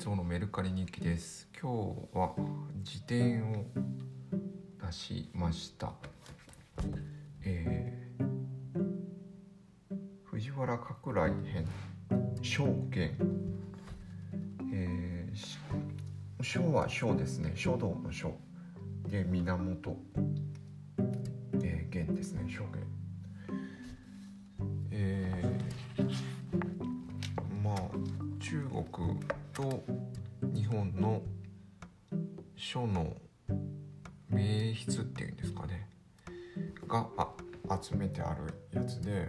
つものメルカリ日記です。今日は辞典を出しました。えー、藤原拡来編。証言えー、章は章ですね。書道の書で源。えー、言ですね。証言。えー、まあ中国と日本の書の名筆っていうんですかねがあ集めてあるやつで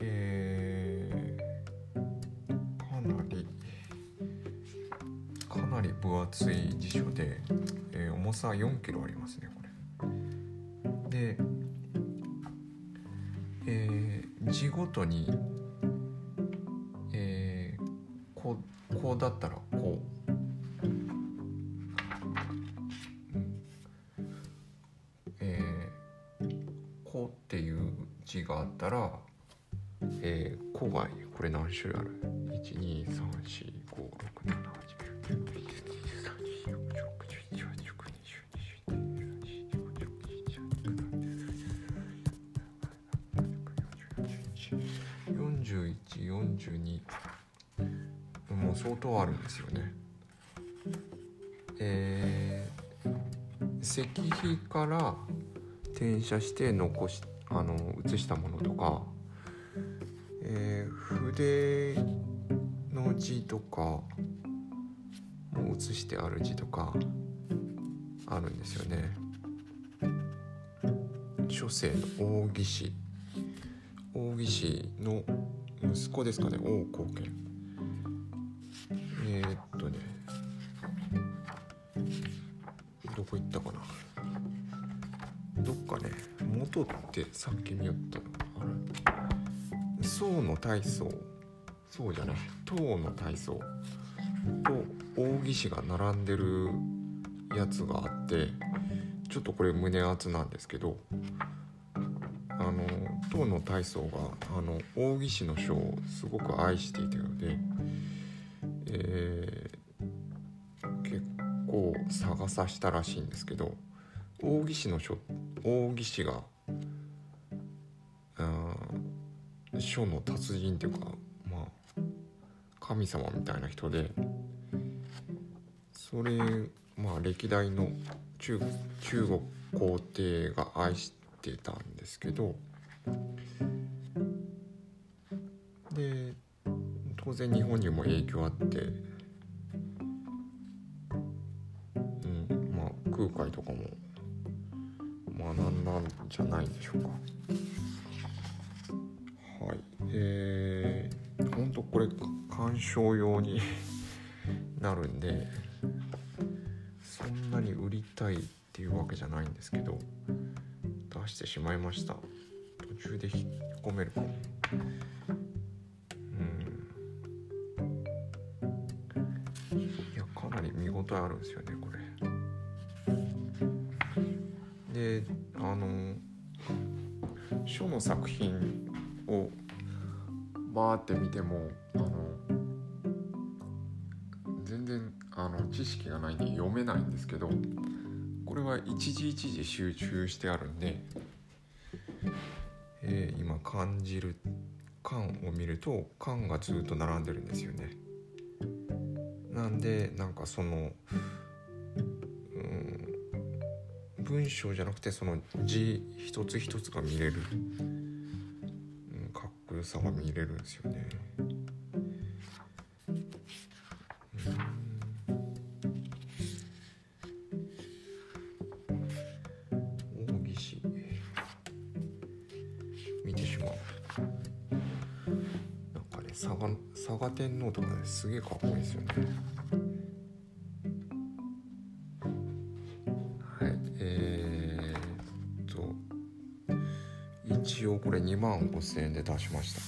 えー、かなりかなり分厚い辞書で、えー、重さ4キロありますねこれ。で、えー、字ごとにこうだったらこう、えー、こうっていう字があったら、えー、こうがこれ何種類ある ?1234567891011124142 相当あるんですよね。えー、石碑から転写して残しあの写したものとか、えー、筆の字とかも写してある字とかあるんですよね。書生の大義士大義士の息子ですかね王光賢えー、っとねどこ行ったかな。どっかね元ってさっき見よった。あれ？宋の大宗そうじゃない。唐の大宗と大義士が並んでるやつがあってちょっとこれ胸熱なんですけどあの唐の大宗があの大義士の書をすごく愛していたのでえー、結構探さしたらしいんですけど大義士の書大義士が書の達人っていうかまあ神様みたいな人でそれまあ歴代の中中国皇帝が愛してたんですけどで当然日本にも影響あってうんまあ空海とかも学んだんじゃないでしょうか。はい。えー、ほんとこれ鑑賞用に なるんでそんなに売りたいっていうわけじゃないんですけど出してしまいました。途中で引っ込めるかも。応えあるんですよねこれ。であの書の作品をバーって見てもあの全然あの知識がないんで読めないんですけどこれは一時一時集中してあるんで、えー、今感じる感を見ると感がずっと並んでるんですよね。なんでなんかその、うん、文章じゃなくてその字一つ一つが見れる、うん、かっこよさが見れるんですよね。見てしまう。佐賀佐賀天皇とかねすげえかっこいいですよね。はいえっと。一応これ2万5000円で出しました。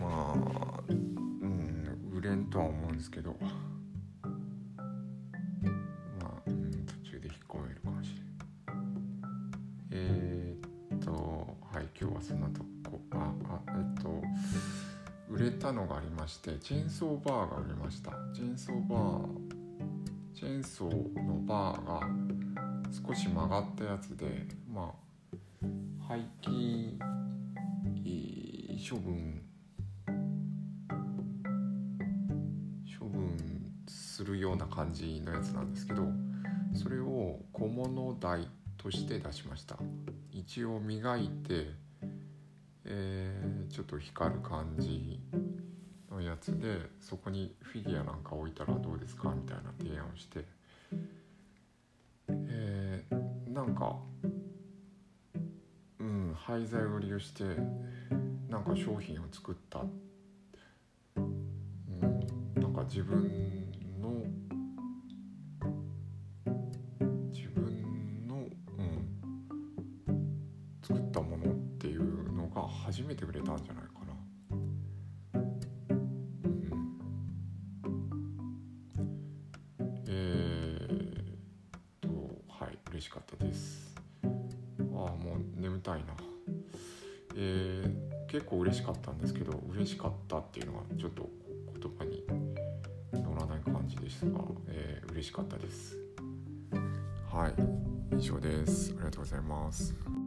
まあうん売れんとは思うんですけど。まあ、うん、途中で引っ込めるかもしれん。え、っとはい今日はそんなとこ。売れたのがありましてチェーンソーバーが売れました。チェーンソーバーチェーンソーのバーが少し曲がったやつでまあ廃棄処分処分するような感じのやつなんですけどそれを小物台として出しました。一応磨いて、えー、ちょっと光る感じのやつでそこにフィギュアなんか置いたらどうですかみたいな提案をして。えー、なんかうん廃材を利用してなんか商品を作った、うん、なんか自分の自分の、うん、作ったもの初めて売れたんじゃないかな。えっと、はい嬉しかったです。ああもう眠たいな。えー、結構嬉しかったんですけど嬉しかったっていうのがちょっと言葉に乗らない感じでしたが、えー、嬉しかったです。はい以上です。ありがとうございます。